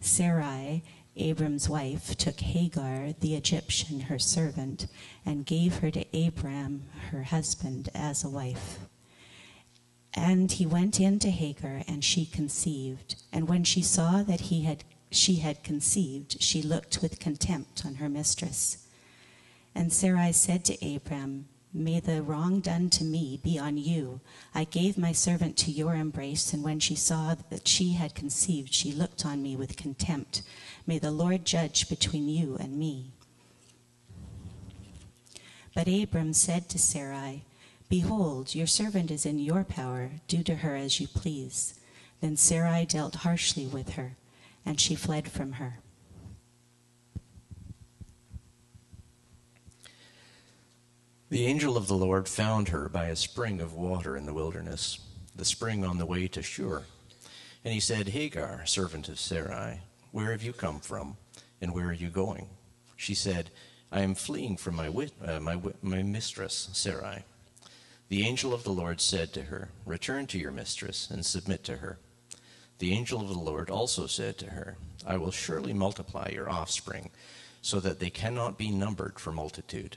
Sarai, Abram's wife, took Hagar, the Egyptian, her servant, and gave her to Abram, her husband, as a wife. And he went in to Hagar, and she conceived. And when she saw that he had, she had conceived, she looked with contempt on her mistress. And Sarai said to Abram, May the wrong done to me be on you. I gave my servant to your embrace, and when she saw that she had conceived, she looked on me with contempt. May the Lord judge between you and me. But Abram said to Sarai, Behold, your servant is in your power. Do to her as you please. Then Sarai dealt harshly with her, and she fled from her. The angel of the Lord found her by a spring of water in the wilderness, the spring on the way to Shur. And he said, Hagar, servant of Sarai, where have you come from, and where are you going? She said, I am fleeing from my, wit- uh, my, my mistress, Sarai. The angel of the Lord said to her, Return to your mistress and submit to her. The angel of the Lord also said to her, I will surely multiply your offspring, so that they cannot be numbered for multitude.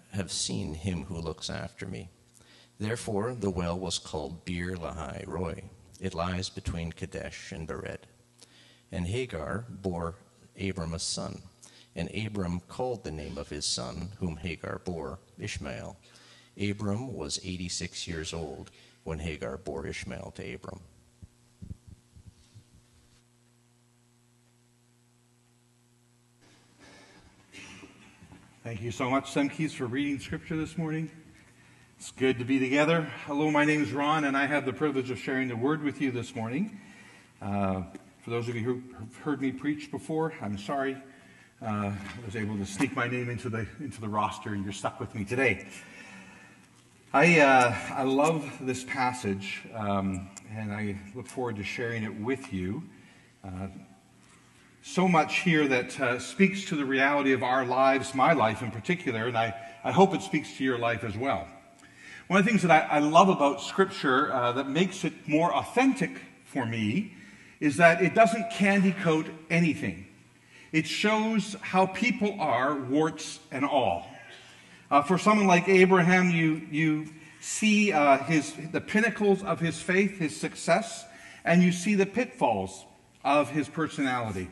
have seen him who looks after me. Therefore, the well was called Beer Lahai Roi. It lies between Kadesh and Bered. And Hagar bore Abram a son, and Abram called the name of his son, whom Hagar bore, Ishmael. Abram was 86 years old when Hagar bore Ishmael to Abram. Thank you so much, Semkeys, for reading scripture this morning. It's good to be together. Hello, my name is Ron, and I have the privilege of sharing the word with you this morning. Uh, for those of you who have heard me preach before, I'm sorry. Uh, I was able to sneak my name into the into the roster, and you're stuck with me today. I uh, I love this passage, um, and I look forward to sharing it with you. So much here that uh, speaks to the reality of our lives, my life in particular, and I, I hope it speaks to your life as well. One of the things that I, I love about Scripture uh, that makes it more authentic for me is that it doesn't candy coat anything. It shows how people are, warts and all. Uh, for someone like Abraham, you, you see uh, his, the pinnacles of his faith, his success, and you see the pitfalls of his personality.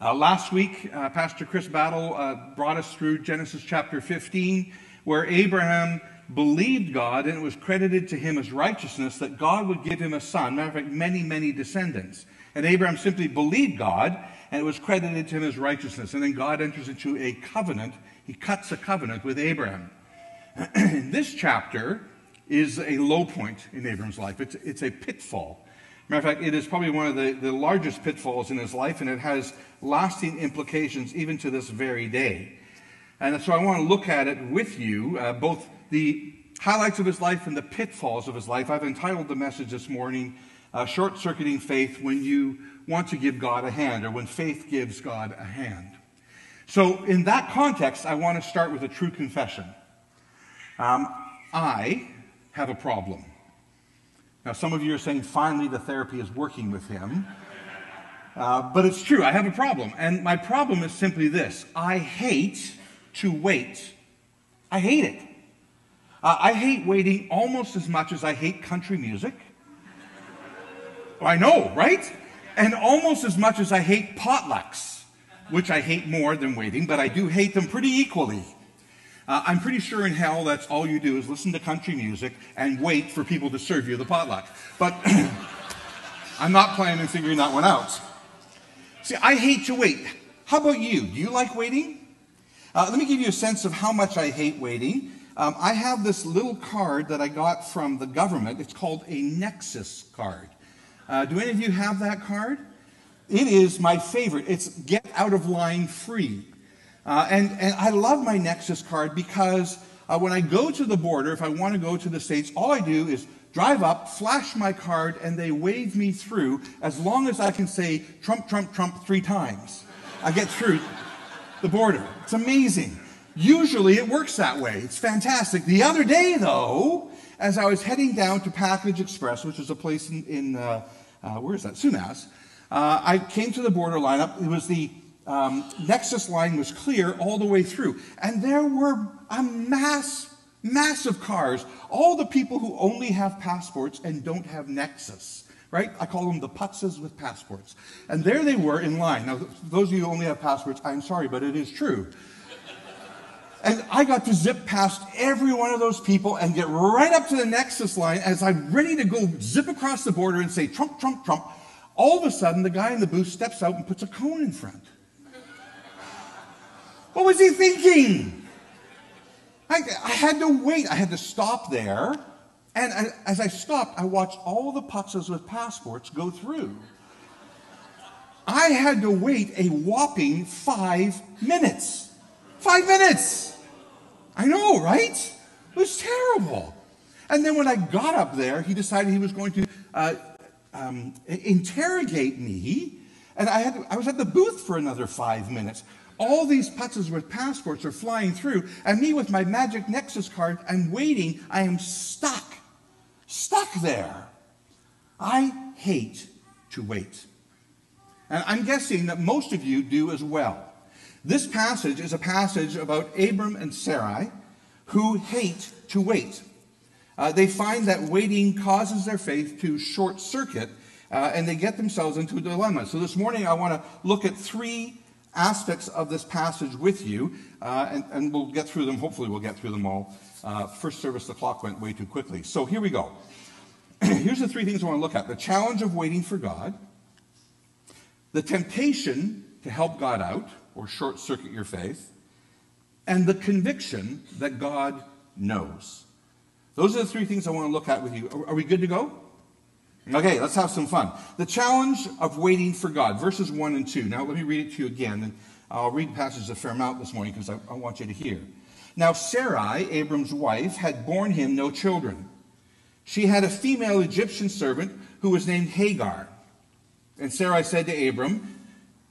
Uh, last week, uh, Pastor Chris Battle uh, brought us through Genesis chapter 15, where Abraham believed God and it was credited to him as righteousness that God would give him a son. Matter of fact, many, many descendants. And Abraham simply believed God and it was credited to him as righteousness. And then God enters into a covenant. He cuts a covenant with Abraham. this chapter is a low point in Abraham's life, it's, it's a pitfall. Matter of fact, it is probably one of the, the largest pitfalls in his life, and it has lasting implications even to this very day. And so I want to look at it with you, uh, both the highlights of his life and the pitfalls of his life. I've entitled the message this morning, uh, Short Circuiting Faith When You Want to Give God a Hand, or When Faith Gives God a Hand. So, in that context, I want to start with a true confession. Um, I have a problem. Now, some of you are saying, finally, the therapy is working with him. Uh, but it's true, I have a problem. And my problem is simply this I hate to wait. I hate it. Uh, I hate waiting almost as much as I hate country music. I know, right? And almost as much as I hate potlucks. which I hate more than waiting, but I do hate them pretty equally. Uh, I'm pretty sure in hell that's all you do is listen to country music and wait for people to serve you the potluck. But I'm not planning on figuring that one out. See, I hate to wait. How about you? Do you like waiting? Uh, let me give you a sense of how much I hate waiting. Um, I have this little card that I got from the government. It's called a Nexus card. Uh, do any of you have that card? It is my favorite. It's get out of line free. Uh, and, and I love my Nexus card because uh, when I go to the border, if I want to go to the States, all I do is drive up, flash my card, and they wave me through as long as I can say Trump, Trump, Trump three times. I get through the border. It's amazing. Usually it works that way. It's fantastic. The other day, though, as I was heading down to Package Express, which is a place in, in uh, uh, where is that? Sumas, uh, I came to the border lineup. It was the um, Nexus line was clear all the way through. And there were a mass, massive cars, all the people who only have passports and don't have Nexus, right? I call them the putzes with passports. And there they were in line. Now, those of you who only have passports, I'm sorry, but it is true. And I got to zip past every one of those people and get right up to the Nexus line as I'm ready to go zip across the border and say, Trump, Trump, Trump. All of a sudden, the guy in the booth steps out and puts a cone in front. What was he thinking? I, I had to wait. I had to stop there. And I, as I stopped, I watched all the putzes with passports go through. I had to wait a whopping five minutes. Five minutes! I know, right? It was terrible. And then when I got up there, he decided he was going to uh, um, interrogate me. And I, had I was at the booth for another five minutes. All these putzes with passports are flying through, and me with my magic Nexus card, I'm waiting. I am stuck, stuck there. I hate to wait. And I'm guessing that most of you do as well. This passage is a passage about Abram and Sarai who hate to wait. Uh, they find that waiting causes their faith to short circuit uh, and they get themselves into a dilemma. So this morning I want to look at three aspects of this passage with you, uh, and, and, we'll get through them. Hopefully, we'll get through them all. Uh, first service, the clock went way too quickly. So here we go. Here's the three things I want to look at the challenge of waiting for God, the temptation to help God out or short circuit your faith, and the conviction that God knows. Those are the three things I want to look at with you. Are, are we good to go? Okay, let's have some fun. The challenge of waiting for God, verses 1 and 2. Now, let me read it to you again, and I'll read passages a fair amount this morning because I, I want you to hear. Now, Sarai, Abram's wife, had borne him no children. She had a female Egyptian servant who was named Hagar. And Sarai said to Abram,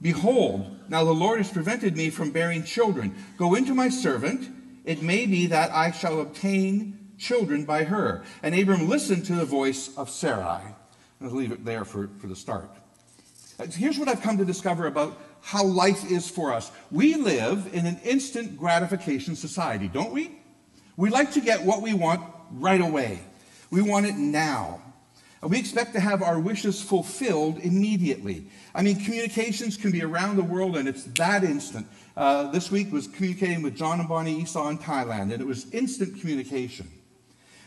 Behold, now the Lord has prevented me from bearing children. Go into my servant. It may be that I shall obtain children by her. And Abram listened to the voice of Sarai. I'll leave it there for, for the start. Uh, here's what I've come to discover about how life is for us. We live in an instant gratification society, don't we? We like to get what we want right away. We want it now. And we expect to have our wishes fulfilled immediately. I mean, communications can be around the world and it's that instant. Uh, this week was communicating with John and Bonnie Esau in Thailand, and it was instant communication.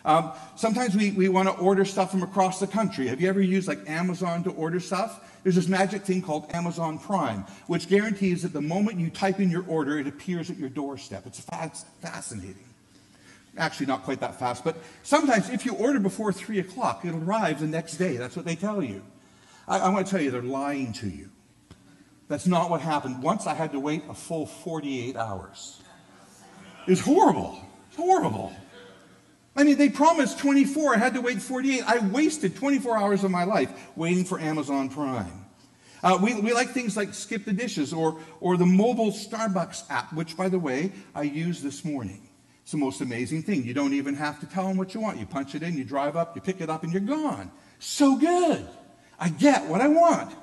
Um, sometimes we, we want to order stuff from across the country. Have you ever used like Amazon to order stuff? There's this magic thing called Amazon Prime, which guarantees that the moment you type in your order, it appears at your doorstep. It's fast, fascinating. Actually, not quite that fast, but sometimes if you order before 3 o'clock, it'll arrive the next day. That's what they tell you. I, I want to tell you, they're lying to you. That's not what happened. Once I had to wait a full 48 hours. It's horrible. It's horrible. I mean, they promised 24. I had to wait 48. I wasted 24 hours of my life waiting for Amazon Prime. Uh, we, we like things like Skip the Dishes or, or the mobile Starbucks app, which, by the way, I used this morning. It's the most amazing thing. You don't even have to tell them what you want. You punch it in, you drive up, you pick it up, and you're gone. So good. I get what I want.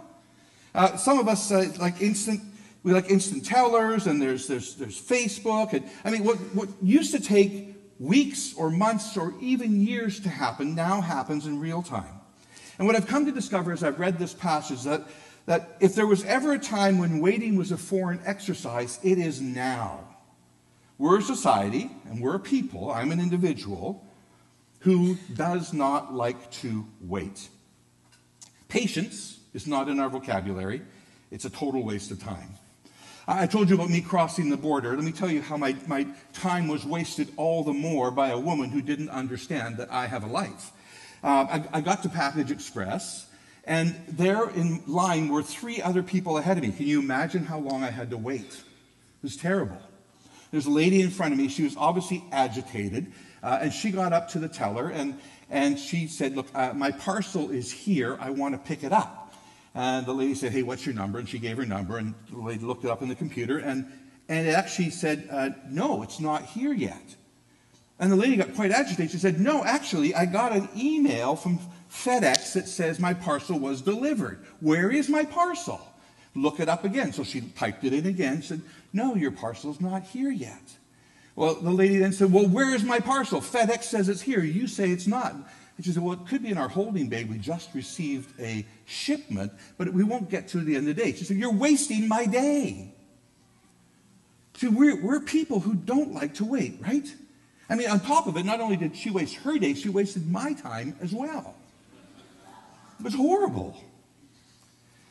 Uh, some of us uh, like instant. We like instant tellers, and there's there's there's Facebook, and I mean, what what used to take weeks or months or even years to happen now happens in real time. And what I've come to discover as I've read this passage that that if there was ever a time when waiting was a foreign exercise, it is now. We're a society and we're a people, I'm an individual, who does not like to wait. Patience is not in our vocabulary, it's a total waste of time. I told you about me crossing the border. Let me tell you how my, my time was wasted all the more by a woman who didn't understand that I have a life. Uh, I, I got to Package Express, and there in line were three other people ahead of me. Can you imagine how long I had to wait? It was terrible. There's a lady in front of me. She was obviously agitated, uh, and she got up to the teller and, and she said, Look, uh, my parcel is here. I want to pick it up. And the lady said, Hey, what's your number? And she gave her number, and the lady looked it up in the computer, and, and it actually said, uh, No, it's not here yet. And the lady got quite agitated. She said, No, actually, I got an email from FedEx that says my parcel was delivered. Where is my parcel? Look it up again. So she typed it in again, said, No, your parcel's not here yet. Well, the lady then said, Well, where is my parcel? FedEx says it's here. You say it's not. She said, Well, it could be in our holding bay. We just received a shipment, but we won't get to the end of the day. She said, You're wasting my day. See, we're, we're people who don't like to wait, right? I mean, on top of it, not only did she waste her day, she wasted my time as well. It was horrible.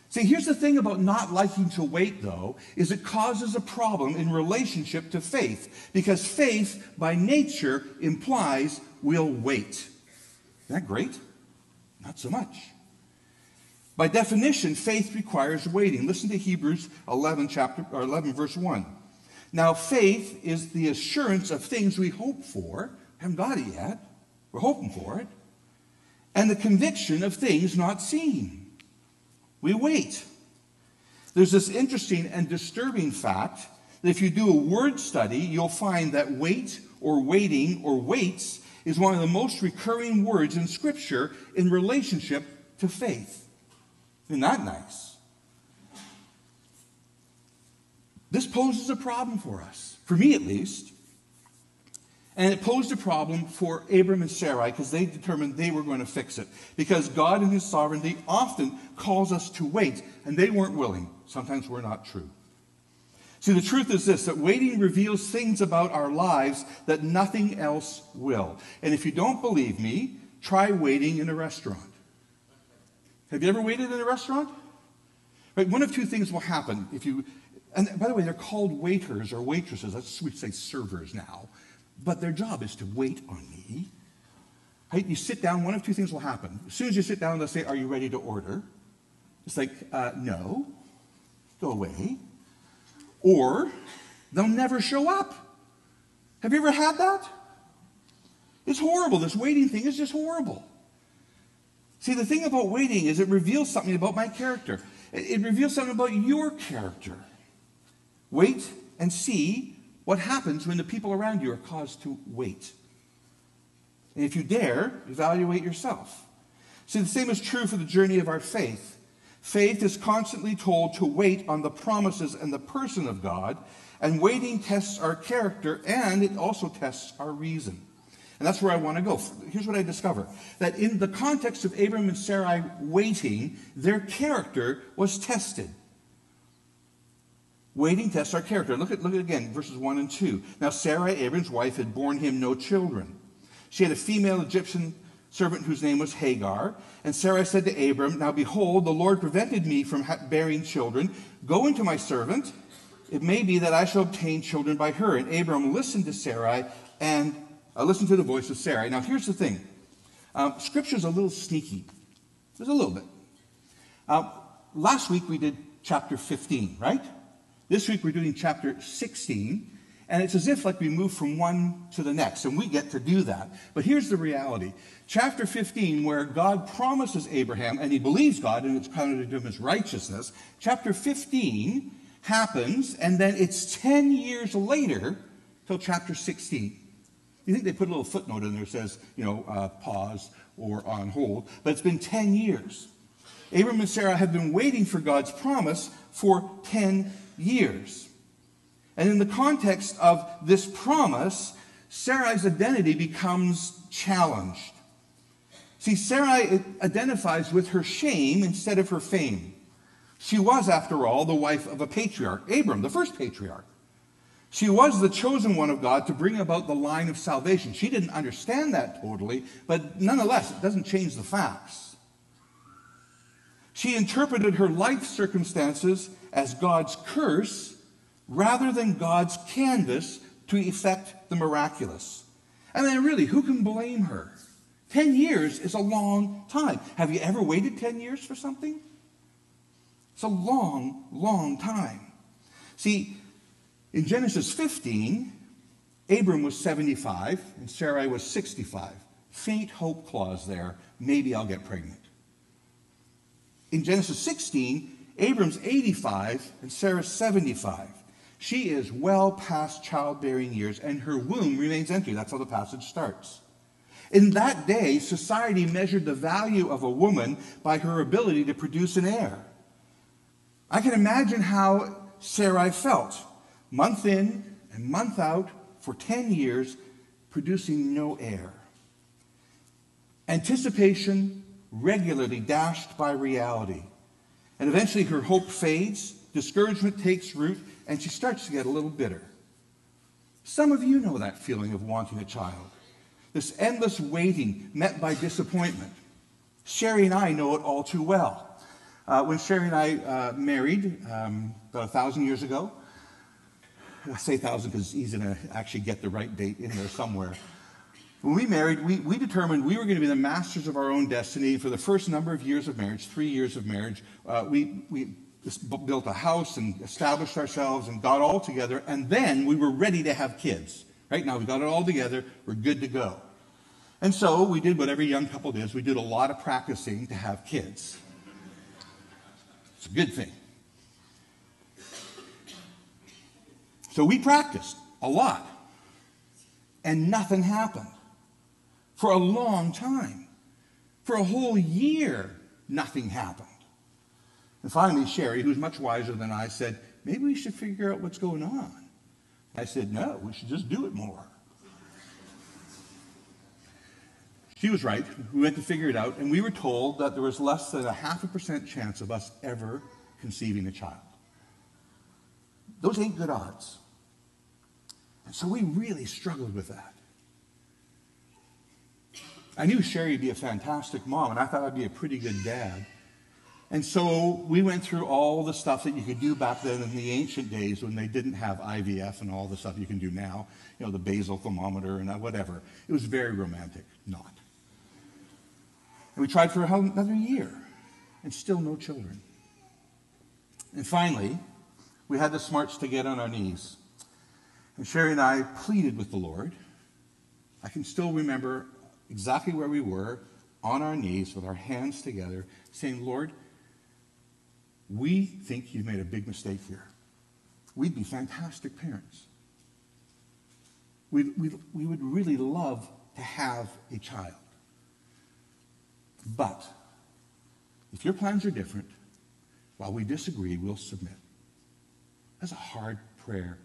See, here's the thing about not liking to wait, though, is it causes a problem in relationship to faith. Because faith, by nature, implies we'll wait. That great? Not so much. By definition, faith requires waiting. Listen to Hebrews 11, chapter, or 11 verse 1. Now, faith is the assurance of things we hope for. Haven't got it yet. We're hoping for it. And the conviction of things not seen. We wait. There's this interesting and disturbing fact that if you do a word study, you'll find that wait or waiting or waits is one of the most recurring words in Scripture in relationship to faith. Isn't that nice? This poses a problem for us, for me at least. And it posed a problem for Abram and Sarai because they determined they were going to fix it. Because God, in His sovereignty, often calls us to wait, and they weren't willing. Sometimes we're not true. See, the truth is this that waiting reveals things about our lives that nothing else will. And if you don't believe me, try waiting in a restaurant. Have you ever waited in a restaurant? Right, one of two things will happen if you, and by the way, they're called waiters or waitresses. That's we say servers now, but their job is to wait on me. Right, you sit down. One of two things will happen. As soon as you sit down, they'll say, "Are you ready to order?" It's like, uh, "No, go away." Or they'll never show up. Have you ever had that? It's horrible. This waiting thing is just horrible. See, the thing about waiting is it reveals something about my character. It, reveals something about your character. Wait and see what happens when the people around you are caused to wait. And if you dare, evaluate yourself. See, the same is true for the journey of our faith. Faith is constantly told to wait on the promises and the person of God, and waiting tests our character and it also tests our reason. And that's where I want to go. Here's what I discover that in the context of Abram and Sarai waiting, their character was tested. Waiting tests our character. Look at, look at again, verses 1 and 2. Now, Sarai, Abram's wife, had borne him no children. She had a female Egyptian servant whose name was Hagar. And Sarah said to Abram, Now behold, the Lord prevented me from bearing children. Go into my servant. It may be that I shall obtain children by her. And Abram listened to Sarai and uh, listened to the voice of Sarai. Now here's the thing um, Scripture's a little sneaky. Just a little bit. Uh, last week we did chapter 15, right? This week we're doing chapter 16. And it's as if like we move from one to the next, and we get to do that. But here's the reality. Chapter 15, where God promises Abraham, and he believes God, and it's counted to him as righteousness. Chapter 15 happens, and then it's 10 years later till chapter 16. You think they put a little footnote in there that says, you know, uh, pause or on hold, but it's been 10 years. Abram and Sarah have been waiting for God's promise for 10 years. And in the context of this promise, Sarai's identity becomes challenged. See, Sarai identifies with her shame instead of her fame. She was, after all, the wife of a patriarch, Abram, the first patriarch. She was the chosen one of God to bring about the line of salvation. She didn't understand that totally, but nonetheless, it doesn't change the facts. She interpreted her life circumstances as God's curse rather than God's canvas to effect the miraculous. And then, really, who can blame her? 10 years is a long time. Have you ever waited 10 years for something? It's a long, long time. See, in Genesis 15, Abram was 75 and Sarai was 65. Faint hope clause there. Maybe I'll get pregnant. In Genesis 16, Abram's 85 and Sarah's 75. She is well past childbearing years and her womb remains empty. That's how the passage starts. In that day, society measured the value of a woman by her ability to produce an heir. I can imagine how Sarai felt, month in and month out for 10 years, producing no heir. Anticipation regularly dashed by reality. And eventually her hope fades, discouragement takes root, and she starts to get a little bitter. Some of you know that feeling of wanting a child. This endless waiting met by disappointment. Sherry and I know it all too well. Uh, when Sherry and I uh, married um, about a thousand years ago, I say thousand because it's easy to actually get the right date in there somewhere. When we married, we, we determined we were going to be the masters of our own destiny for the first number of years of marriage, three years of marriage. Uh, we, we built a house and established ourselves and got all together, and then we were ready to have kids. Right now, we got it all together, we're good to go. And so we did what every young couple does we did a lot of practicing to have kids. It's a good thing. So we practiced a lot, and nothing happened for a long time. For a whole year, nothing happened. And finally, Sherry, who's much wiser than I, said, Maybe we should figure out what's going on. I said, No, we should just do it more. She was right. We went to figure it out, and we were told that there was less than a half a percent chance of us ever conceiving a child. Those ain't good odds. And so we really struggled with that. I knew Sherry would be a fantastic mom, and I thought I'd be a pretty good dad. And so we went through all the stuff that you could do back then in the ancient days when they didn't have IVF and all the stuff you can do now, you know, the basal thermometer and whatever. It was very romantic. Not. And we tried for another year, and still no children. And finally, we had the smarts to get on our knees. And Sherry and I pleaded with the Lord. I can still remember exactly where we were on our knees with our hands together, saying, Lord, we think you've made a big mistake here. We'd be fantastic parents. We, we, we would really love to have a child. But if your plans are different, while we disagree, we'll submit. That's a hard prayer.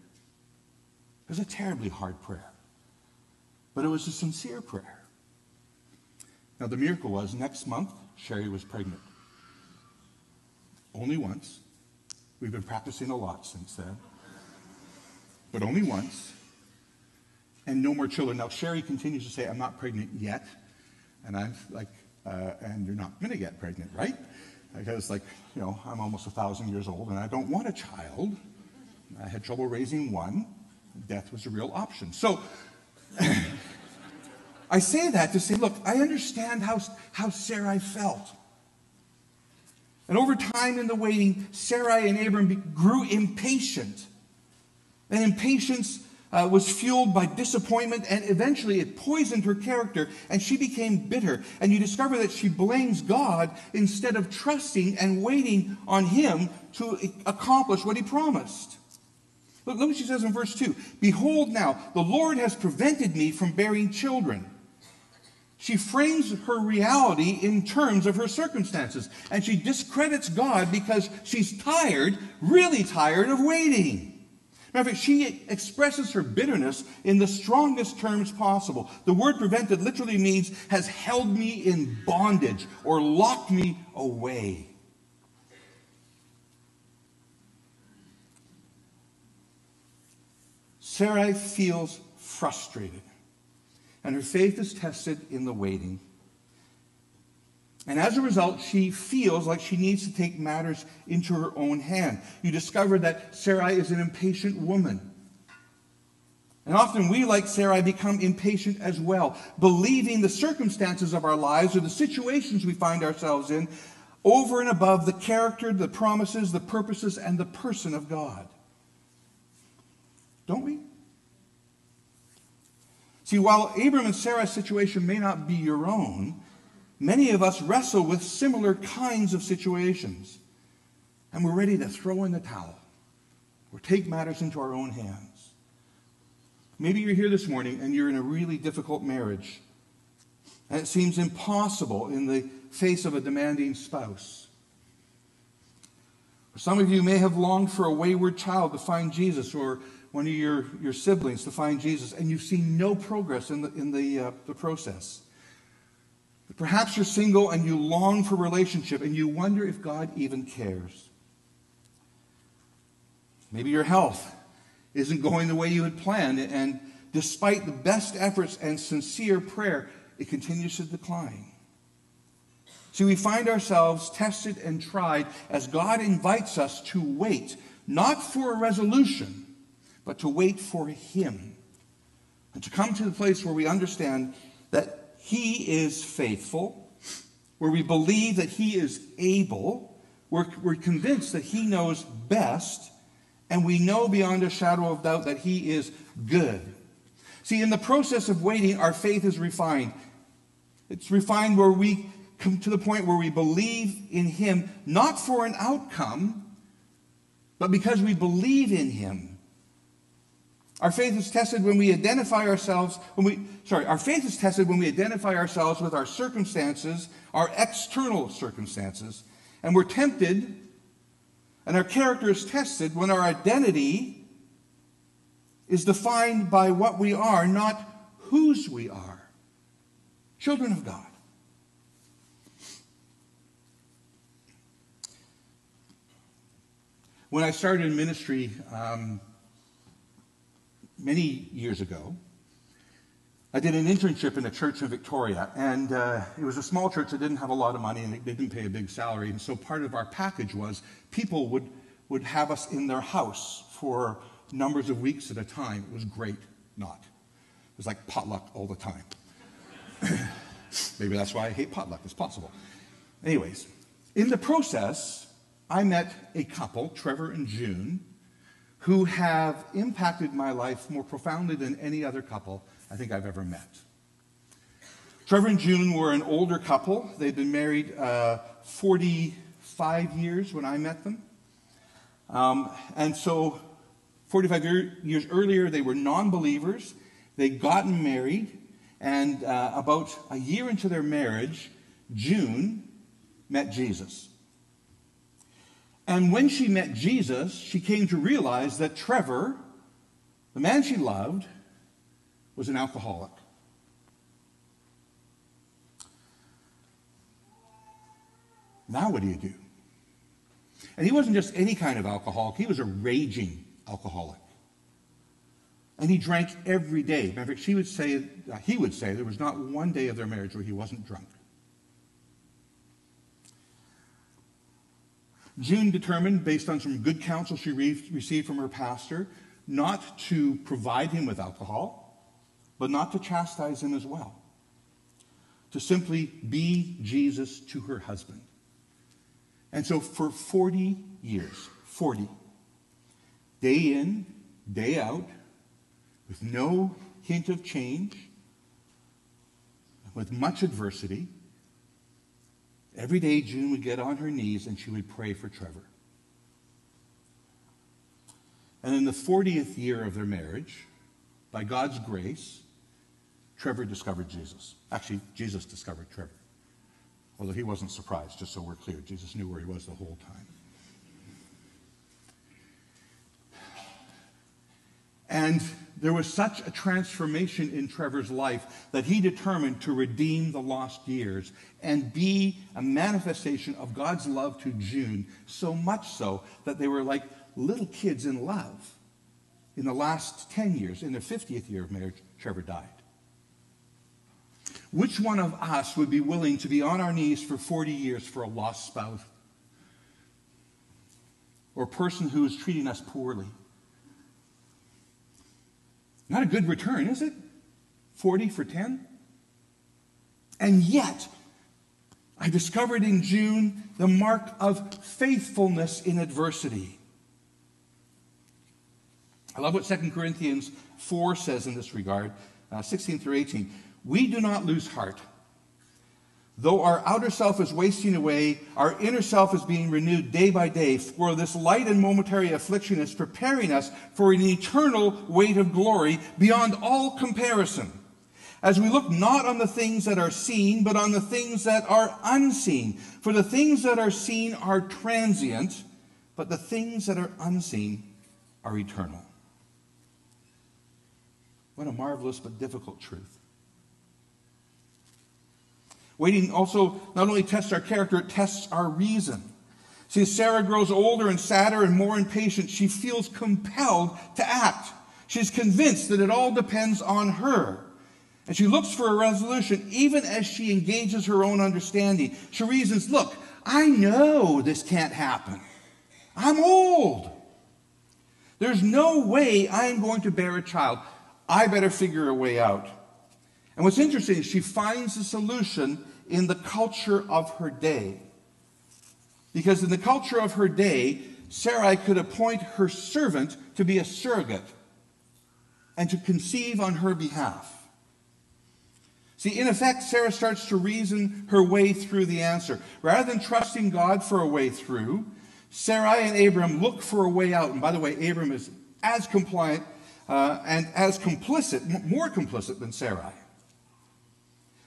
Was a terribly hard prayer. But it was a sincere prayer. Now, the miracle was next month, Sherry was pregnant. Only once. We've been practicing a lot since then. But only once. And no more children. Now, Sherry continues to say, I'm not pregnant yet. And I'm like, uh, and you're not going to get pregnant, right? Because, like, you know, I'm almost a thousand years old and I don't want a child. I had trouble raising one. Death was a real option. So, I say that to say, look, I understand how, how Sarai felt. And over time in the waiting, Sarai and Abram grew impatient. And impatience uh, was fueled by disappointment, and eventually it poisoned her character, and she became bitter. And you discover that she blames God instead of trusting and waiting on Him to accomplish what He promised. Look, look what she says in verse 2 Behold, now, the Lord has prevented me from bearing children. She frames her reality in terms of her circumstances, and she discredits God because she's tired, really tired of waiting. Remember, she expresses her bitterness in the strongest terms possible. The word prevented literally means has held me in bondage or locked me away. Sarai feels frustrated and her faith is tested in the waiting. And as a result, she feels like she needs to take matters into her own hand. You discover that Sarai is an impatient woman. And often we, like Sarai, become impatient as well, believing the circumstances of our lives or the situations we find ourselves in over and above the character, the promises, the purposes, and the person of God. Don't we? See, while Abram and Sarah's situation may not be your own, many of us wrestle with similar kinds of situations. And we're ready to throw in the towel or take matters into our own hands. Maybe you're here this morning and you're in a really difficult marriage. And it seems impossible in the face of a demanding spouse. Some of you may have longed for a wayward child to find Jesus or one of your, your siblings to find Jesus, and you've seen no progress in the, in the, uh, the process. Perhaps you're single and you long for relationship and you wonder if God even cares. Maybe your health isn't going the way you had planned. And despite the best efforts and sincere prayer, it continues to decline. See, we find ourselves tested and tried as God invites us to wait, not for a resolution, but to wait for Him. And to come to the place where we understand that He is faithful, where we believe that He is able, we're, we're convinced that He knows best, and we know beyond a shadow of doubt that He is good. See, in the process of waiting, our faith is refined. It's refined where we come to the point where we believe in Him, not for an outcome, but because we believe in Him. Our faith is tested when we identify ourselves, when we, sorry, our faith is tested when we identify ourselves with our circumstances, our external circumstances, and we're tempted and our character is tested when our identity is defined by what we are, not whose we are. Children of God. When I started in ministry um, many years ago, I did an internship in a church in Victoria, and uh, it was a small church that didn't have a lot of money and they didn't pay a big salary. And so part of our package was people would, would have us in their house for numbers of weeks at a time. It was great, not. It was like potluck all the time. Maybe that's why I hate potluck, it's possible. Anyways, in the process, I met a couple, Trevor and June, who have impacted my life more profoundly than any other couple I think I've ever met. Trevor and June were an older couple. They'd been married uh, 45 years when I met them. Um, and so, 45 year, years earlier, they were non believers. They'd gotten married. And uh, about a year into their marriage, June met Jesus. And when she met Jesus, she came to realize that Trevor, the man she loved, was an alcoholic. Now, what do you do? And he wasn't just any kind of alcoholic, he was a raging alcoholic. And he drank every day. Matter of fact, she would say, he would say, there was not one day of their marriage where he wasn't drunk. June determined, based on some good counsel she re- received from her pastor, not to provide him with alcohol, but not to chastise him as well. To simply be Jesus to her husband. And so for 40 years, 40, day in, day out, with no hint of change, with much adversity, every day June would get on her knees and she would pray for Trevor. And in the 40th year of their marriage, by God's grace, Trevor discovered Jesus. Actually, Jesus discovered Trevor. Although he wasn't surprised, just so we're clear. Jesus knew where he was the whole time. And there was such a transformation in Trevor's life that he determined to redeem the lost years and be a manifestation of God's love to June, so much so that they were like little kids in love. in the last 10 years, in their 50th year of marriage, Trevor died. Which one of us would be willing to be on our knees for 40 years for a lost spouse? Or person who is treating us poorly? Not a good return, is it? 40 for 10? And yet, I discovered in June the mark of faithfulness in adversity. I love what 2 Corinthians 4 says in this regard, uh, 16 through 18. We do not lose heart. Though our outer self is wasting away, our inner self is being renewed day by day, for this light and momentary affliction is preparing us for an eternal weight of glory beyond all comparison. As we look not on the things that are seen, but on the things that are unseen. For the things that are seen are transient, but the things that are unseen are eternal. What a marvelous but difficult truth. Waiting also not only tests our character, it tests our reason. See, Sarah grows older and sadder and more impatient, she feels compelled to act. She's convinced that it all depends on her. And she looks for a resolution even as she engages her own understanding. She reasons, look, I know this can't happen. I'm old. There's no way I'm going to bear a child. I better figure a way out. And what's interesting is she finds a solution in the culture of her day. Because in the culture of her day, Sarai could appoint her servant to be a surrogate and to conceive on her behalf. See, in effect, Sarah starts to reason her way through the answer. Rather than trusting God for a way through, Sarai and Abram look for a way out. And by the way, Abram is as compliant uh, and as complicit, more complicit than Sarai.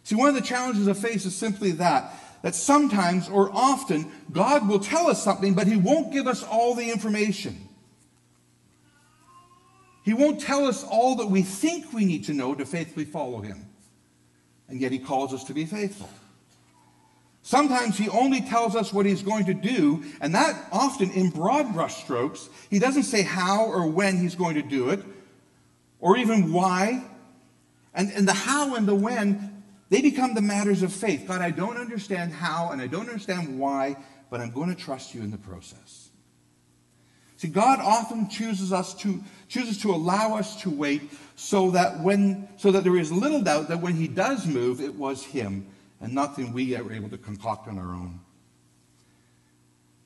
See, one of the challenges of faith is simply that that sometimes or often God will tell us something, but He won't give us all the information. He won't tell us all that we think we need to know to faithfully follow Him. And yet He calls us to be faithful. Sometimes He only tells us what He's going to do, and that often in broad brushstrokes. He doesn't say how or when He's going to do it, or even why. And, and the how and the when they become the matters of faith. God, I don't understand how and I don't understand why, but I'm going to trust you in the process. See, God often chooses us to chooses to allow us to wait so that when so that there is little doubt that when he does move, it was him and nothing we are able to concoct on our own.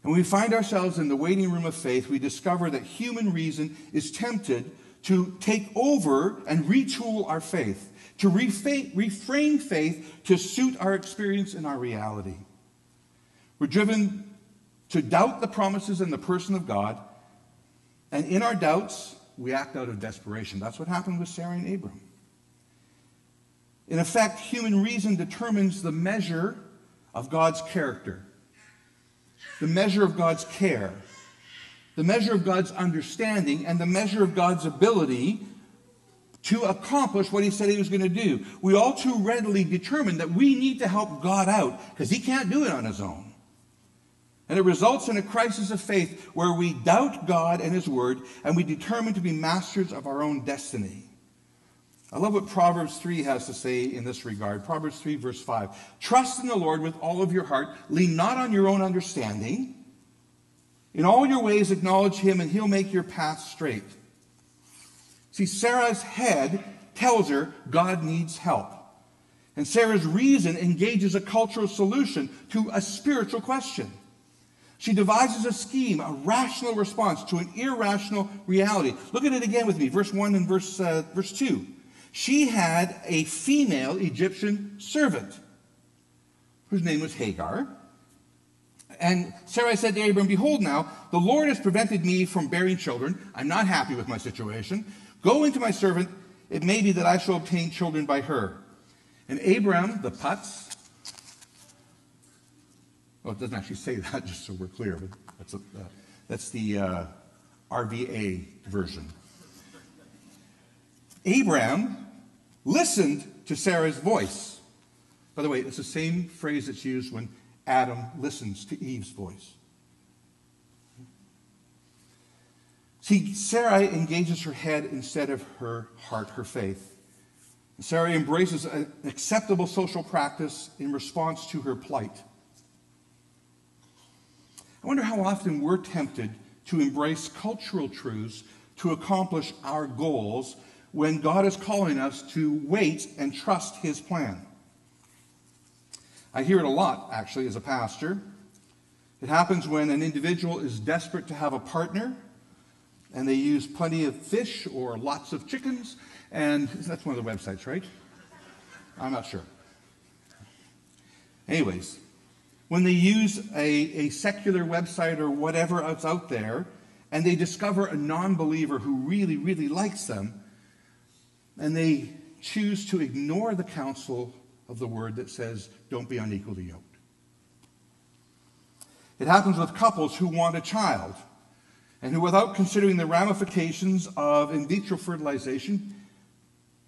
And when we find ourselves in the waiting room of faith, we discover that human reason is tempted to take over and retool our faith to reframe faith to suit our experience and our reality. We're driven to doubt the promises and the person of God, and in our doubts, we act out of desperation. That's what happened with Sarah and Abram. In effect, human reason determines the measure of God's character, the measure of God's care, the measure of God's understanding, and the measure of God's ability to accomplish what he said he was going to do. We all too readily determine that we need to help God out because he can't do it on his own. And it results in a crisis of faith where we doubt God and his word and we determine to be masters of our own destiny. I love what Proverbs 3 has to say in this regard. Proverbs 3, verse 5. Trust in the Lord with all of your heart. Lean not on your own understanding. In all your ways, acknowledge him, and he'll make your path straight. See, Sarah's head tells her God needs help. And Sarah's reason engages a cultural solution to a spiritual question. She devises a scheme, a rational response to an irrational reality. Look at it again with me, verse 1 and verse, uh, verse 2. She had a female Egyptian servant whose name was Hagar. And Sarah said to Abram, Behold, now, the Lord has prevented me from bearing children. I'm not happy with my situation. Go into my servant, it may be that I shall obtain children by her. And Abram, the putz, well, it doesn't actually say that, just so we're clear, but that's, a, uh, that's the uh, RVA version. Abram listened to Sarah's voice. By the way, it's the same phrase that's used when Adam listens to Eve's voice. See, Sarai engages her head instead of her heart, her faith. Sarai embraces an acceptable social practice in response to her plight. I wonder how often we're tempted to embrace cultural truths to accomplish our goals when God is calling us to wait and trust His plan. I hear it a lot, actually, as a pastor. It happens when an individual is desperate to have a partner and they use plenty of fish or lots of chickens, and that's one of the websites, right? I'm not sure. Anyways, when they use a, a secular website or whatever else out there, and they discover a non believer who really, really likes them, and they choose to ignore the counsel of the word that says, don't be unequally yoked. It happens with couples who want a child and who, without considering the ramifications of in vitro fertilization,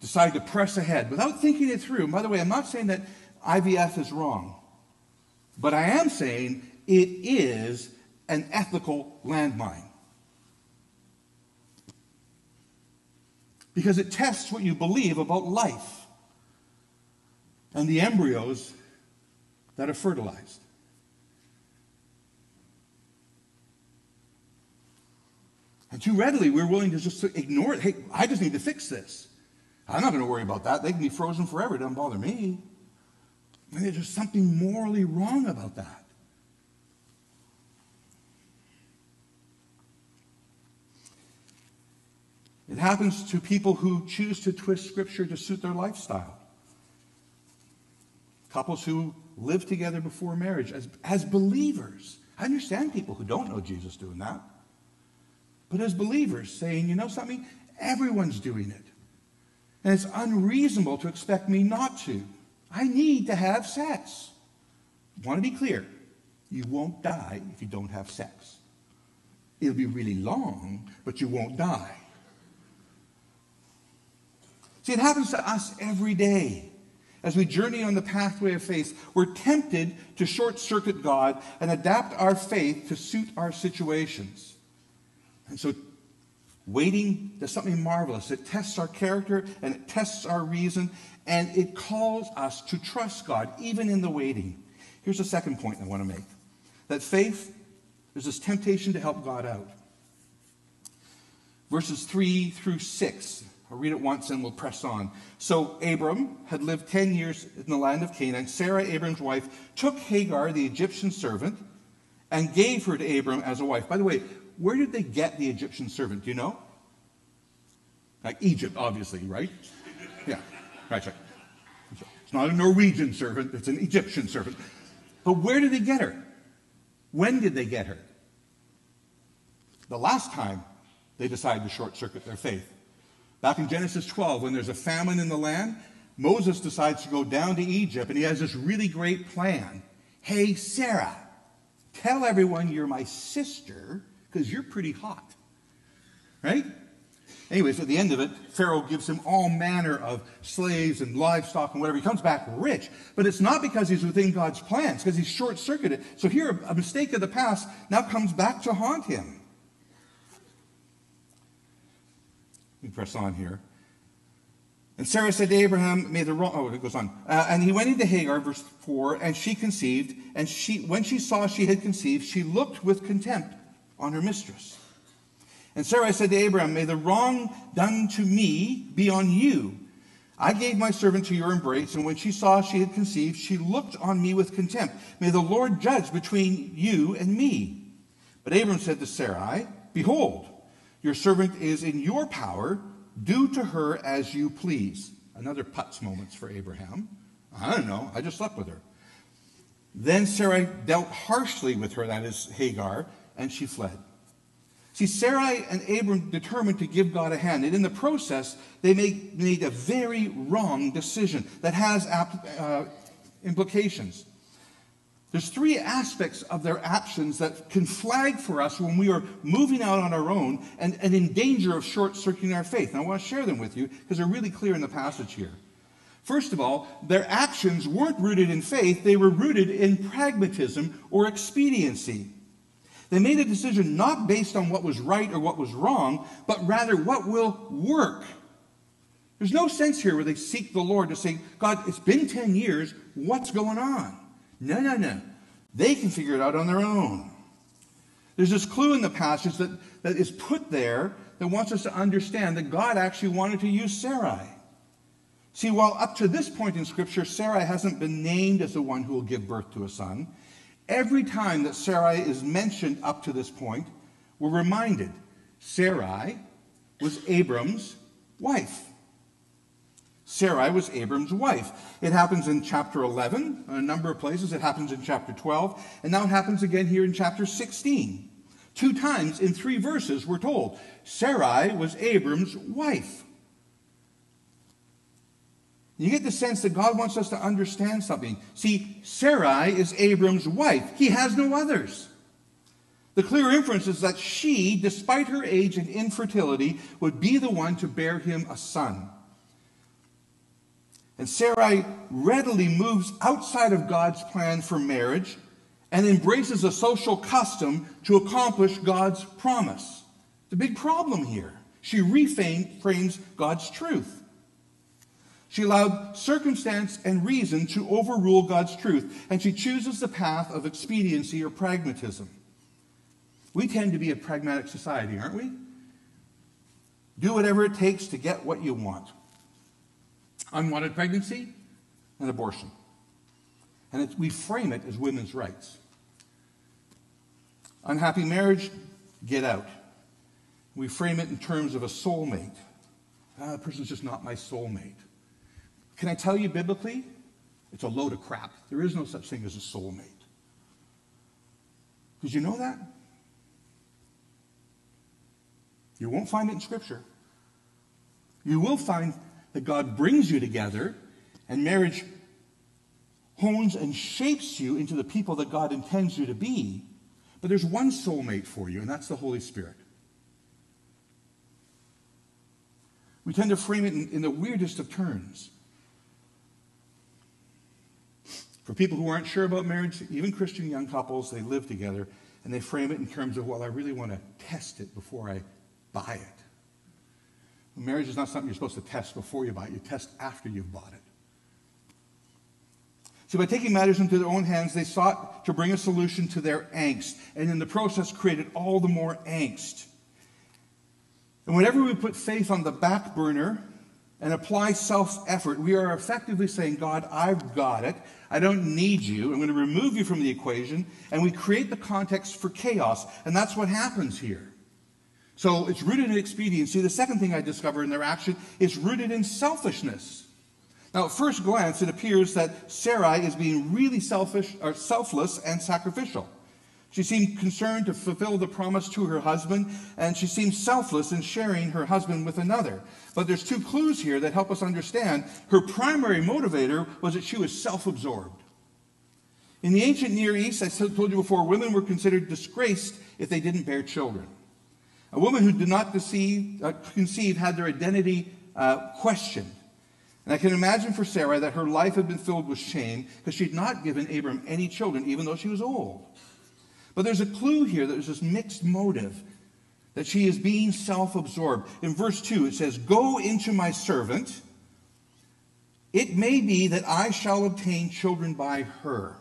decide to press ahead without thinking it through. by the way, I'm not saying that IVF is wrong, but I am saying it is an ethical landmine. Because it tests what you believe about life and the embryos that are fertilized. And too readily, we're willing to just ignore it. Hey, I just need to fix this. I'm not going to worry about that. They can be frozen forever. It doesn't bother me. And there's just something morally wrong about that. It happens to people who choose to twist Scripture to suit their lifestyle. Couples who live together before marriage as, as believers. I understand people who don't know Jesus doing that. But as believers, saying, you know something? Everyone's doing it. And it's unreasonable to expect me not to. I need to have sex. Want to be clear. You won't die if you don't have sex. It'll be really long, but you won't die. See, it happens to us every day. As we journey on the pathway of faith, we're tempted to short circuit God and adapt our faith to suit our situations. And so waiting does something marvelous. It tests our character and it tests our reason, and it calls us to trust God even in the waiting. Here's the second point I want to make that faith, there's this temptation to help God out. Verses 3 through 6. I'll read it once and we'll press on. So Abram had lived 10 years in the land of Canaan. Sarah, Abram's wife, took Hagar, the Egyptian servant, and gave her to Abram as a wife. By the way, where did they get the Egyptian servant? Do you know? Like Egypt, obviously, right? Yeah, right, right. It's not a Norwegian servant, it's an Egyptian servant. But where did they get her? When did they get her? The last time they decided to short circuit their faith. Back in Genesis 12, when there's a famine in the land, Moses decides to go down to Egypt and he has this really great plan. Hey, Sarah, tell everyone you're my sister because you're pretty hot. Right? Anyways, at the end of it, Pharaoh gives him all manner of slaves and livestock and whatever. He comes back rich. But it's not because he's within God's plans, because he's short circuited. So here, a mistake of the past now comes back to haunt him. Let me press on here. And Sarah said to Abraham, May the wrong, oh, it goes on. Uh, and he went into Hagar, verse 4, and she conceived. And she, when she saw she had conceived, she looked with contempt on her mistress. And Sarai said to Abraham, May the wrong done to me be on you. I gave my servant to your embrace, and when she saw she had conceived, she looked on me with contempt. May the Lord judge between you and me. But Abram said to Sarai, Behold, your servant is in your power. Do to her as you please. Another putz moments for Abraham. I don't know. I just slept with her. Then Sarai dealt harshly with her, that is Hagar, and she fled. See, Sarai and Abram determined to give God a hand, and in the process, they made, made a very wrong decision that has uh, implications. There's three aspects of their actions that can flag for us when we are moving out on our own and, and in danger of short circuiting our faith. And I want to share them with you because they're really clear in the passage here. First of all, their actions weren't rooted in faith, they were rooted in pragmatism or expediency. They made a decision not based on what was right or what was wrong, but rather what will work. There's no sense here where they seek the Lord to say, God, it's been 10 years, what's going on? No, no, no. They can figure it out on their own. There's this clue in the passage that, that is put there that wants us to understand that God actually wanted to use Sarai. See, while up to this point in Scripture, Sarai hasn't been named as the one who will give birth to a son, every time that Sarai is mentioned up to this point, we're reminded Sarai was Abram's wife. Sarai was Abram's wife. It happens in chapter 11, a number of places. It happens in chapter 12, and now it happens again here in chapter 16. Two times in three verses, we're told Sarai was Abram's wife. You get the sense that God wants us to understand something. See, Sarai is Abram's wife, he has no others. The clear inference is that she, despite her age and infertility, would be the one to bear him a son. And Sarai readily moves outside of God's plan for marriage and embraces a social custom to accomplish God's promise. The big problem here. She reframes God's truth. She allowed circumstance and reason to overrule God's truth, and she chooses the path of expediency or pragmatism. We tend to be a pragmatic society, aren't we? Do whatever it takes to get what you want. Unwanted pregnancy and abortion. And we frame it as women's rights. Unhappy marriage, get out. We frame it in terms of a soulmate. Ah, that person's just not my soulmate. Can I tell you biblically? It's a load of crap. There is no such thing as a soulmate. Did you know that? You won't find it in Scripture. You will find that God brings you together, and marriage hones and shapes you into the people that God intends you to be. But there's one soulmate for you, and that's the Holy Spirit. We tend to frame it in, in the weirdest of terms. For people who aren't sure about marriage, even Christian young couples, they live together and they frame it in terms of, well, I really want to test it before I buy it. Marriage is not something you're supposed to test before you buy it, you test after you've bought it. So, by taking matters into their own hands, they sought to bring a solution to their angst, and in the process, created all the more angst. And whenever we put faith on the back burner and apply self effort, we are effectively saying, God, I've got it. I don't need you. I'm going to remove you from the equation. And we create the context for chaos. And that's what happens here. So it's rooted in expediency. The second thing I discover in their action is rooted in selfishness. Now, at first glance, it appears that Sarai is being really selfish or selfless and sacrificial. She seemed concerned to fulfill the promise to her husband, and she seemed selfless in sharing her husband with another. But there's two clues here that help us understand her primary motivator was that she was self absorbed. In the ancient Near East, I told you before, women were considered disgraced if they didn't bear children. A woman who did not deceive, uh, conceive had their identity uh, questioned. And I can imagine for Sarah that her life had been filled with shame because she had not given Abram any children, even though she was old. But there's a clue here that there's this mixed motive that she is being self absorbed. In verse 2, it says, Go into my servant. It may be that I shall obtain children by her.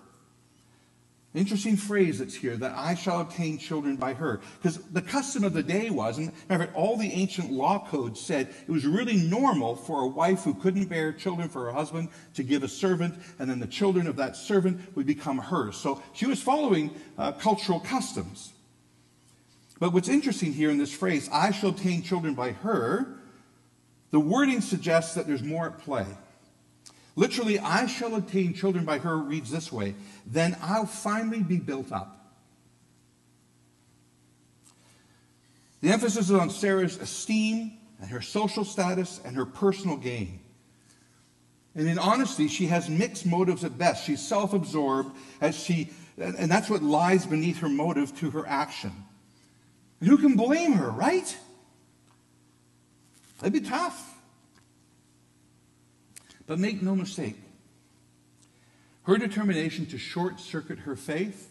Interesting phrase that's here that I shall obtain children by her. Because the custom of the day was, and remember, all the ancient law codes said it was really normal for a wife who couldn't bear children for her husband to give a servant, and then the children of that servant would become hers. So she was following uh, cultural customs. But what's interesting here in this phrase, I shall obtain children by her, the wording suggests that there's more at play. Literally, I shall obtain children by her reads this way then I'll finally be built up. The emphasis is on Sarah's esteem and her social status and her personal gain. And in honesty, she has mixed motives at best. She's self absorbed, as she, and that's what lies beneath her motive to her action. And who can blame her, right? That'd be tough. But make no mistake, her determination to short circuit her faith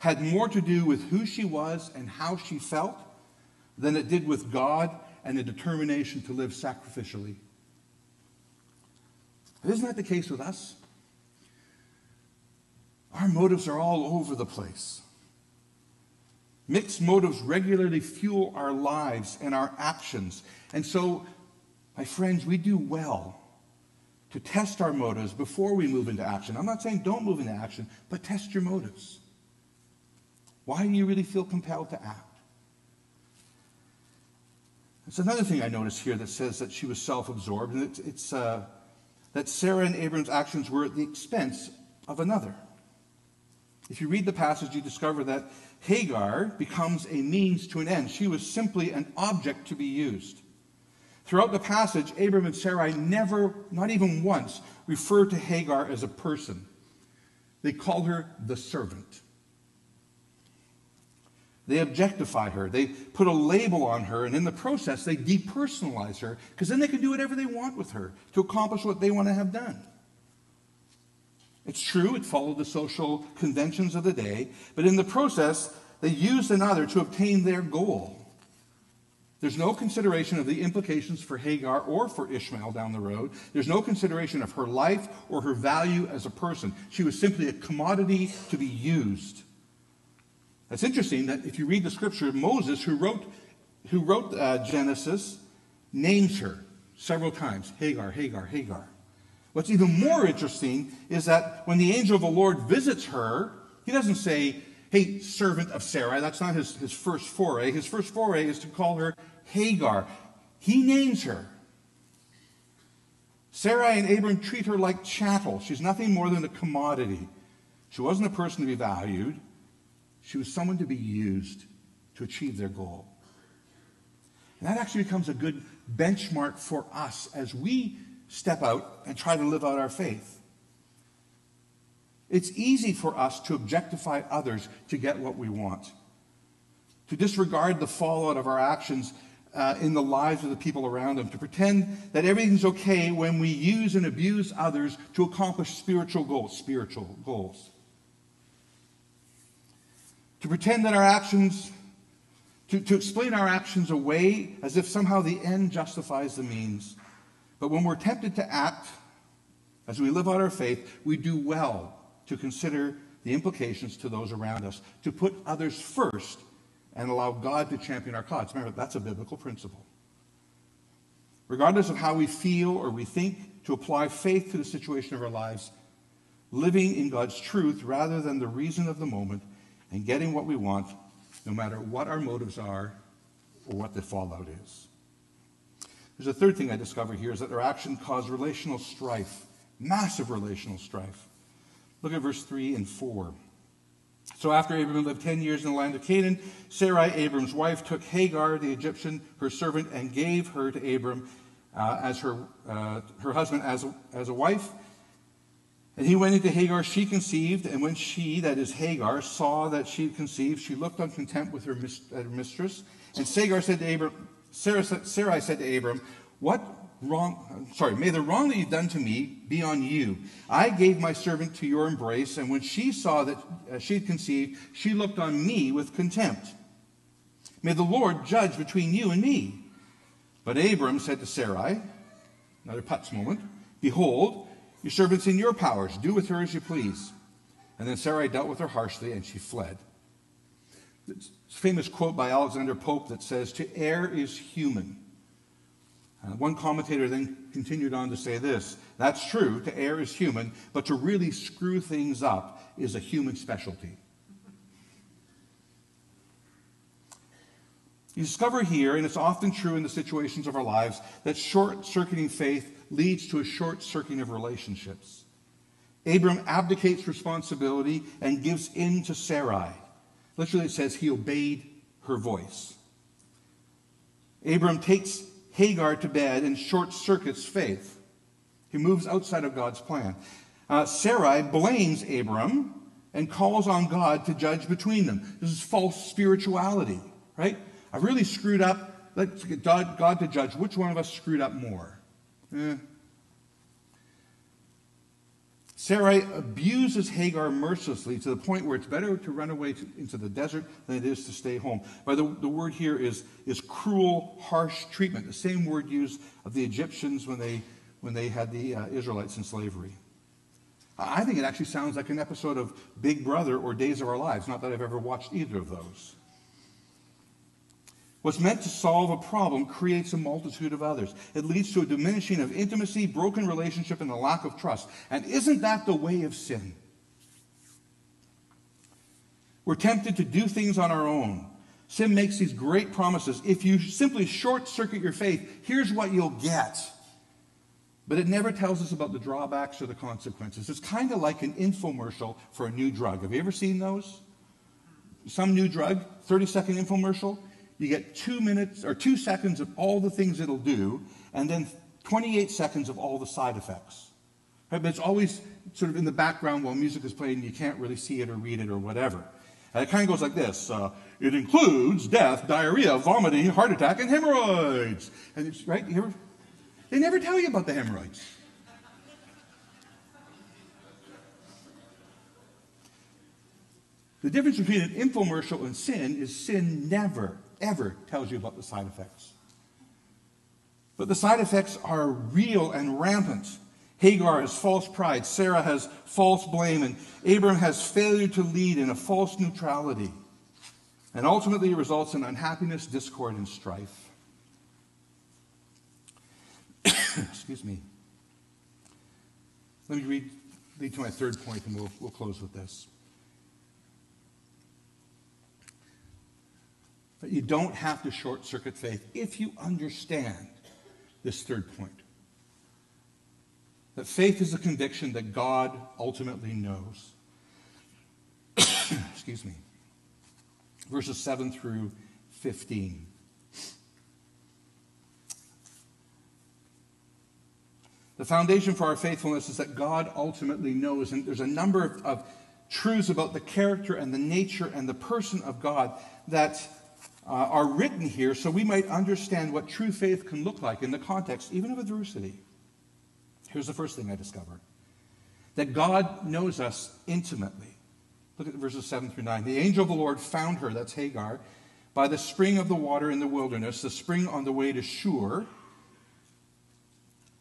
had more to do with who she was and how she felt than it did with God and the determination to live sacrificially. But isn't that the case with us? Our motives are all over the place. Mixed motives regularly fuel our lives and our actions. And so, my friends, we do well to test our motives before we move into action. I'm not saying don't move into action, but test your motives. Why do you really feel compelled to act? There's another thing I notice here that says that she was self absorbed, and it's, it's uh, that Sarah and Abram's actions were at the expense of another. If you read the passage, you discover that Hagar becomes a means to an end. She was simply an object to be used. Throughout the passage, Abram and Sarai never, not even once, refer to Hagar as a person. They call her the servant. They objectify her. They put a label on her, and in the process, they depersonalize her because then they can do whatever they want with her to accomplish what they want to have done. It's true, it followed the social conventions of the day, but in the process, they used another to obtain their goal. There's no consideration of the implications for Hagar or for Ishmael down the road. There's no consideration of her life or her value as a person. She was simply a commodity to be used. That's interesting that if you read the scripture, Moses, who wrote, who wrote uh, Genesis, names her several times Hagar, Hagar, Hagar. What's even more interesting is that when the angel of the Lord visits her, he doesn't say, Hey, servant of Sarai. That's not his, his first foray. His first foray is to call her Hagar. He names her. Sarai and Abram treat her like chattel. She's nothing more than a commodity. She wasn't a person to be valued. She was someone to be used to achieve their goal. And that actually becomes a good benchmark for us as we step out and try to live out our faith. It's easy for us to objectify others to get what we want, to disregard the fallout of our actions uh, in the lives of the people around them, to pretend that everything's okay when we use and abuse others to accomplish spiritual goals, spiritual goals. To pretend that our actions, to, to explain our actions away as if somehow the end justifies the means. But when we're tempted to act as we live out our faith, we do well to consider the implications to those around us, to put others first and allow God to champion our cause. Remember, that's a biblical principle. Regardless of how we feel or we think, to apply faith to the situation of our lives, living in God's truth rather than the reason of the moment and getting what we want, no matter what our motives are or what the fallout is. There's a third thing I discover here is that their action caused relational strife, massive relational strife. Look at verse 3 and 4. So after Abram lived 10 years in the land of Canaan, Sarai, Abram's wife, took Hagar, the Egyptian, her servant, and gave her to Abram uh, as her, uh, her husband as a, as a wife. And he went into Hagar, she conceived, and when she, that is Hagar, saw that she had conceived, she looked on contempt with her, her mistress. And Sagar said to Abram, Sarah, Sarai said to Abram, What wrong, sorry, may the wrong that you've done to me be on you. I gave my servant to your embrace, and when she saw that uh, she had conceived, she looked on me with contempt. May the Lord judge between you and me. But Abram said to Sarai, another putz moment, Behold, your servant's in your powers. Do with her as you please. And then Sarai dealt with her harshly, and she fled. Famous quote by Alexander Pope that says, To err is human. Uh, one commentator then continued on to say this That's true, to err is human, but to really screw things up is a human specialty. You discover here, and it's often true in the situations of our lives, that short circuiting faith leads to a short circuiting of relationships. Abram abdicates responsibility and gives in to Sarai. Literally, it says he obeyed her voice. Abram takes Hagar to bed and short circuits faith. He moves outside of God's plan. Uh, Sarai blames Abram and calls on God to judge between them. This is false spirituality, right? I've really screwed up. Let's get God, God to judge. Which one of us screwed up more? Eh. Sarai abuses Hagar mercilessly to the point where it's better to run away to, into the desert than it is to stay home. By the, the word here is, is cruel, harsh treatment, the same word used of the Egyptians when they, when they had the uh, Israelites in slavery. I think it actually sounds like an episode of Big Brother or Days of Our Lives, not that I've ever watched either of those. What's meant to solve a problem creates a multitude of others. It leads to a diminishing of intimacy, broken relationship, and a lack of trust. And isn't that the way of sin? We're tempted to do things on our own. Sin makes these great promises. If you simply short circuit your faith, here's what you'll get. But it never tells us about the drawbacks or the consequences. It's kind of like an infomercial for a new drug. Have you ever seen those? Some new drug, 30 second infomercial. You get two minutes or two seconds of all the things it'll do, and then 28 seconds of all the side effects. Right? But it's always sort of in the background while music is playing, you can't really see it or read it or whatever. And it kind of goes like this uh, It includes death, diarrhea, vomiting, heart attack, and hemorrhoids. And it's, right? Ever, they never tell you about the hemorrhoids. The difference between an infomercial and sin is sin never, ever tells you about the side effects. But the side effects are real and rampant. Hagar has false pride, Sarah has false blame, and Abram has failure to lead in a false neutrality. And ultimately, it results in unhappiness, discord, and strife. Excuse me. Let me read, lead to my third point, and we'll, we'll close with this. But you don't have to short circuit faith if you understand this third point. That faith is a conviction that God ultimately knows. Excuse me. Verses 7 through 15. The foundation for our faithfulness is that God ultimately knows. And there's a number of, of truths about the character and the nature and the person of God that uh, are written here so we might understand what true faith can look like in the context, even of adversity. Here's the first thing I discovered that God knows us intimately. Look at verses 7 through 9. The angel of the Lord found her, that's Hagar, by the spring of the water in the wilderness, the spring on the way to Shur.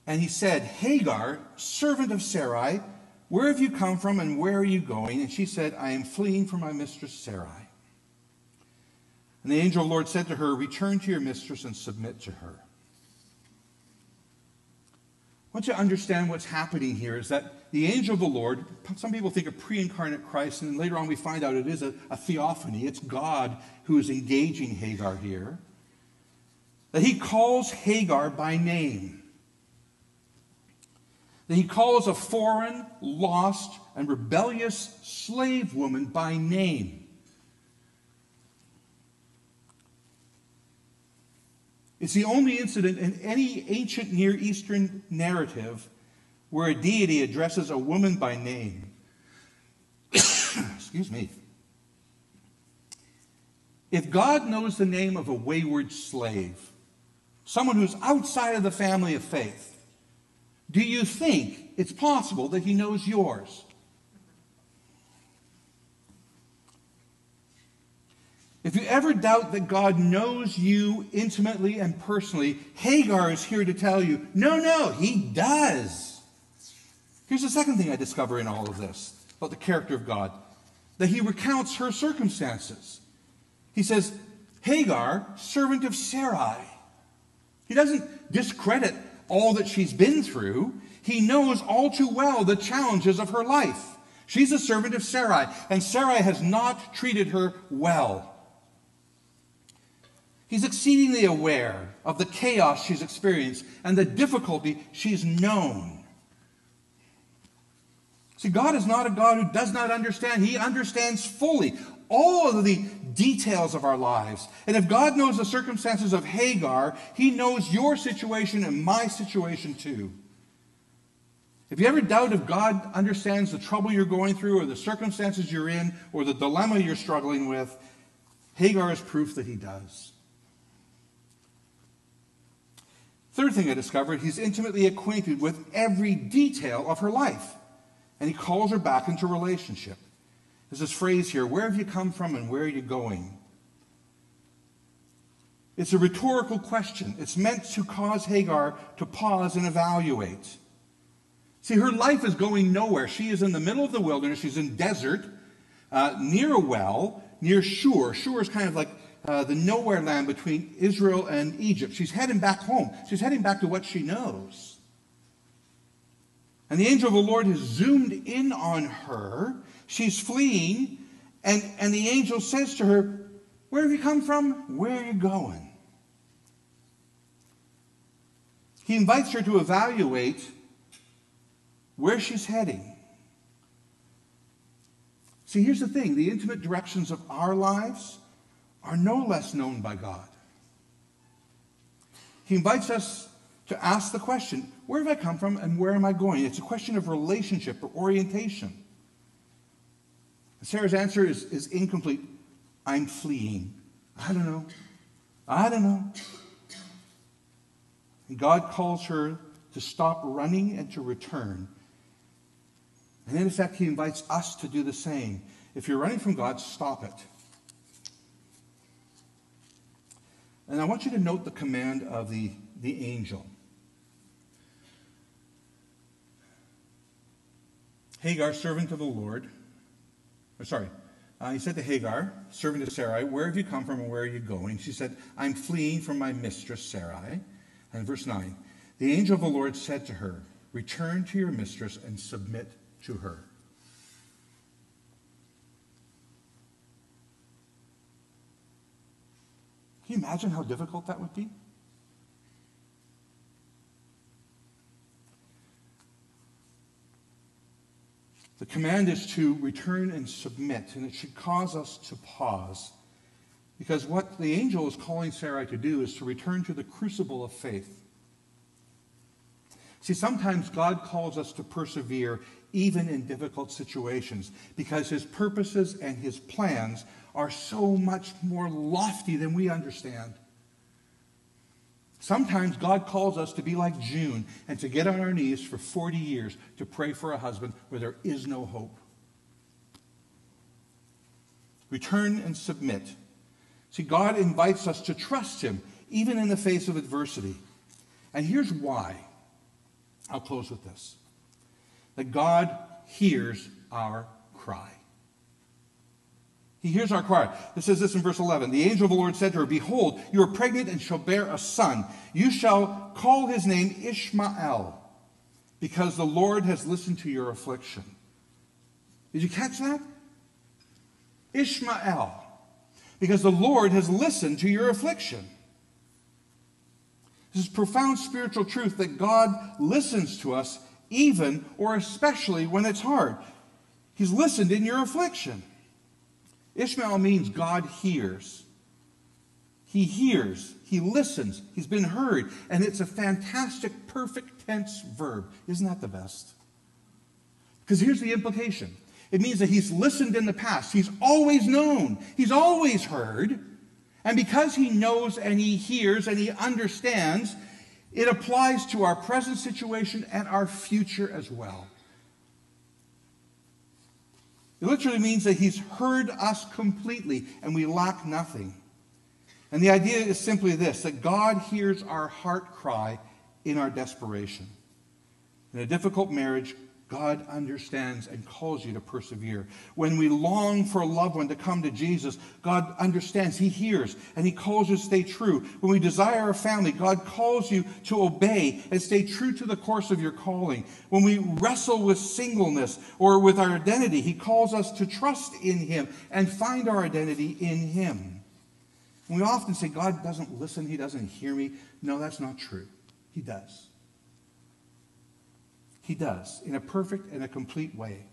And he said, Hagar, servant of Sarai, where have you come from and where are you going? And she said, I am fleeing from my mistress Sarai. And the angel of the Lord said to her, Return to your mistress and submit to her. I want you to understand what's happening here is that the angel of the Lord, some people think of pre incarnate Christ, and later on we find out it is a, a theophany. It's God who is engaging Hagar here. That he calls Hagar by name. That he calls a foreign, lost, and rebellious slave woman by name. It's the only incident in any ancient Near Eastern narrative where a deity addresses a woman by name. Excuse me. If God knows the name of a wayward slave, someone who's outside of the family of faith, do you think it's possible that he knows yours? If you ever doubt that God knows you intimately and personally, Hagar is here to tell you no, no, he does. Here's the second thing I discover in all of this about the character of God that he recounts her circumstances. He says, Hagar, servant of Sarai. He doesn't discredit all that she's been through. He knows all too well the challenges of her life. She's a servant of Sarai, and Sarai has not treated her well. He's exceedingly aware of the chaos she's experienced and the difficulty she's known. See, God is not a God who does not understand. He understands fully all of the details of our lives. And if God knows the circumstances of Hagar, He knows your situation and my situation too. If you ever doubt if God understands the trouble you're going through or the circumstances you're in or the dilemma you're struggling with, Hagar is proof that He does. Third thing I discovered, he's intimately acquainted with every detail of her life. And he calls her back into relationship. There's this phrase here where have you come from and where are you going? It's a rhetorical question. It's meant to cause Hagar to pause and evaluate. See, her life is going nowhere. She is in the middle of the wilderness. She's in desert, uh, near a well, near Shur. Shur is kind of like uh, the nowhere land between Israel and Egypt. She's heading back home. She's heading back to what she knows. And the angel of the Lord has zoomed in on her. She's fleeing, and, and the angel says to her, Where have you come from? Where are you going? He invites her to evaluate where she's heading. See, here's the thing the intimate directions of our lives are no less known by God. He invites us to ask the question where have I come from and where am I going? It's a question of relationship or orientation. Sarah's answer is, is incomplete. I'm fleeing. I don't know. I don't know. And God calls her to stop running and to return. And in effect, He invites us to do the same. If you're running from God, stop it. And I want you to note the command of the, the angel. Hagar, servant of the Lord, or sorry, uh, he said to Hagar, servant of Sarai, Where have you come from and where are you going? She said, I'm fleeing from my mistress Sarai. And verse 9 The angel of the Lord said to her, Return to your mistress and submit to her. Can you imagine how difficult that would be? The command is to return and submit, and it should cause us to pause because what the angel is calling Sarai to do is to return to the crucible of faith. See, sometimes God calls us to persevere even in difficult situations because his purposes and his plans are so much more lofty than we understand. Sometimes God calls us to be like June and to get on our knees for 40 years to pray for a husband where there is no hope. Return and submit See, God invites us to trust Him, even in the face of adversity. And here's why. I'll close with this that God hears our cry. He hears our cry. It says this in verse 11. The angel of the Lord said to her, Behold, you are pregnant and shall bear a son. You shall call his name Ishmael, because the Lord has listened to your affliction. Did you catch that? Ishmael because the Lord has listened to your affliction. This is profound spiritual truth that God listens to us even or especially when it's hard. He's listened in your affliction. Ishmael means God hears. He hears, he listens, he's been heard, and it's a fantastic perfect tense verb. Isn't that the best? Because here's the implication it means that he's listened in the past. He's always known. He's always heard. And because he knows and he hears and he understands, it applies to our present situation and our future as well. It literally means that he's heard us completely and we lack nothing. And the idea is simply this that God hears our heart cry in our desperation. In a difficult marriage, God understands and calls you to persevere. When we long for a loved one to come to Jesus, God understands. He hears and He calls you to stay true. When we desire a family, God calls you to obey and stay true to the course of your calling. When we wrestle with singleness or with our identity, He calls us to trust in Him and find our identity in Him. And we often say, God doesn't listen, He doesn't hear me. No, that's not true. He does. He does, in a perfect and a complete way.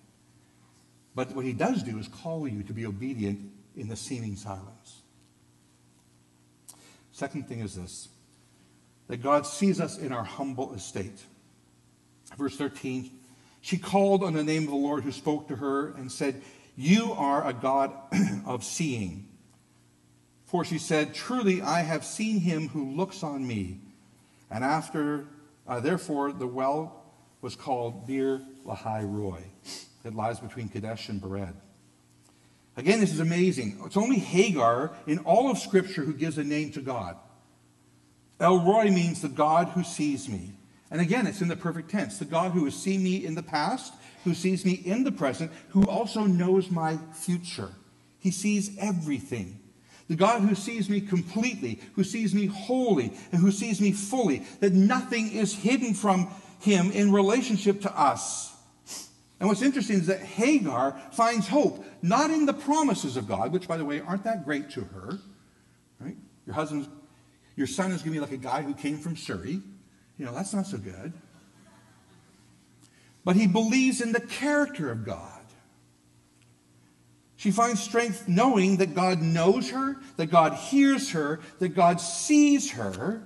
But what he does do is call you to be obedient in the seeming silence. Second thing is this that God sees us in our humble estate. Verse 13 She called on the name of the Lord who spoke to her and said, You are a God of seeing. For she said, Truly I have seen him who looks on me. And after, uh, therefore, the well was called Beer Lahai Roi. It lies between Kadesh and Bered. Again, this is amazing. It's only Hagar in all of Scripture who gives a name to God. El Roi means the God who sees me. And again, it's in the perfect tense the God who has seen me in the past, who sees me in the present, who also knows my future. He sees everything. The God who sees me completely, who sees me wholly, and who sees me fully, that nothing is hidden from him in relationship to us. And what's interesting is that Hagar finds hope not in the promises of God, which, by the way, aren't that great to her. Right? Your husband, your son is going to be like a guy who came from Surrey. You know, that's not so good. But he believes in the character of God. She finds strength knowing that God knows her, that God hears her, that God sees her,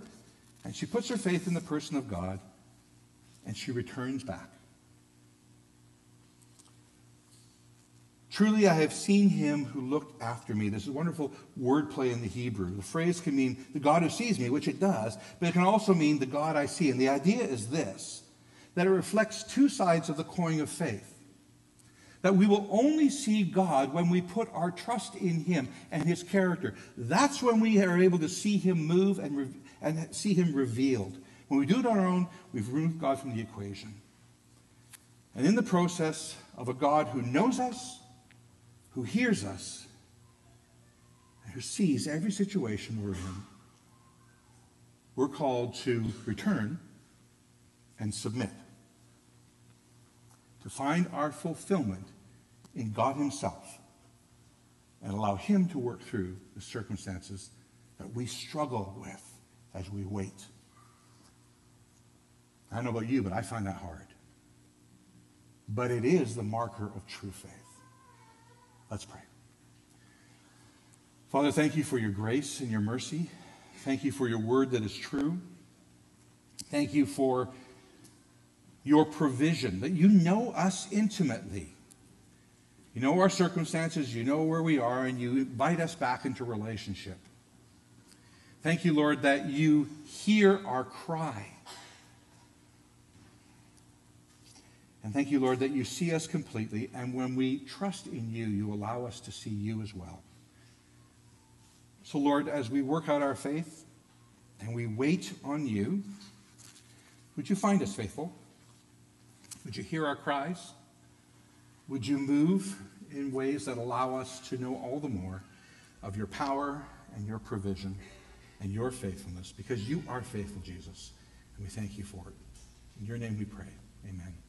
and she puts her faith in the person of God, and she returns back. Truly, I have seen him who looked after me. This is wonderful wordplay in the Hebrew. The phrase can mean the God who sees me, which it does, but it can also mean the God I see. And the idea is this that it reflects two sides of the coin of faith. That we will only see God when we put our trust in Him and His character. That's when we are able to see Him move and, re- and see Him revealed. When we do it on our own, we've removed God from the equation. And in the process of a God who knows us, who hears us and who sees every situation we're in, we're called to return and submit, to find our fulfillment in God Himself and allow Him to work through the circumstances that we struggle with as we wait. I don't know about you, but I find that hard. But it is the marker of true faith. Let's pray. Father, thank you for your grace and your mercy. Thank you for your word that is true. Thank you for your provision, that you know us intimately. You know our circumstances, you know where we are, and you invite us back into relationship. Thank you, Lord, that you hear our cry. And thank you, Lord, that you see us completely. And when we trust in you, you allow us to see you as well. So, Lord, as we work out our faith and we wait on you, would you find us faithful? Would you hear our cries? Would you move in ways that allow us to know all the more of your power and your provision and your faithfulness? Because you are faithful, Jesus. And we thank you for it. In your name we pray. Amen.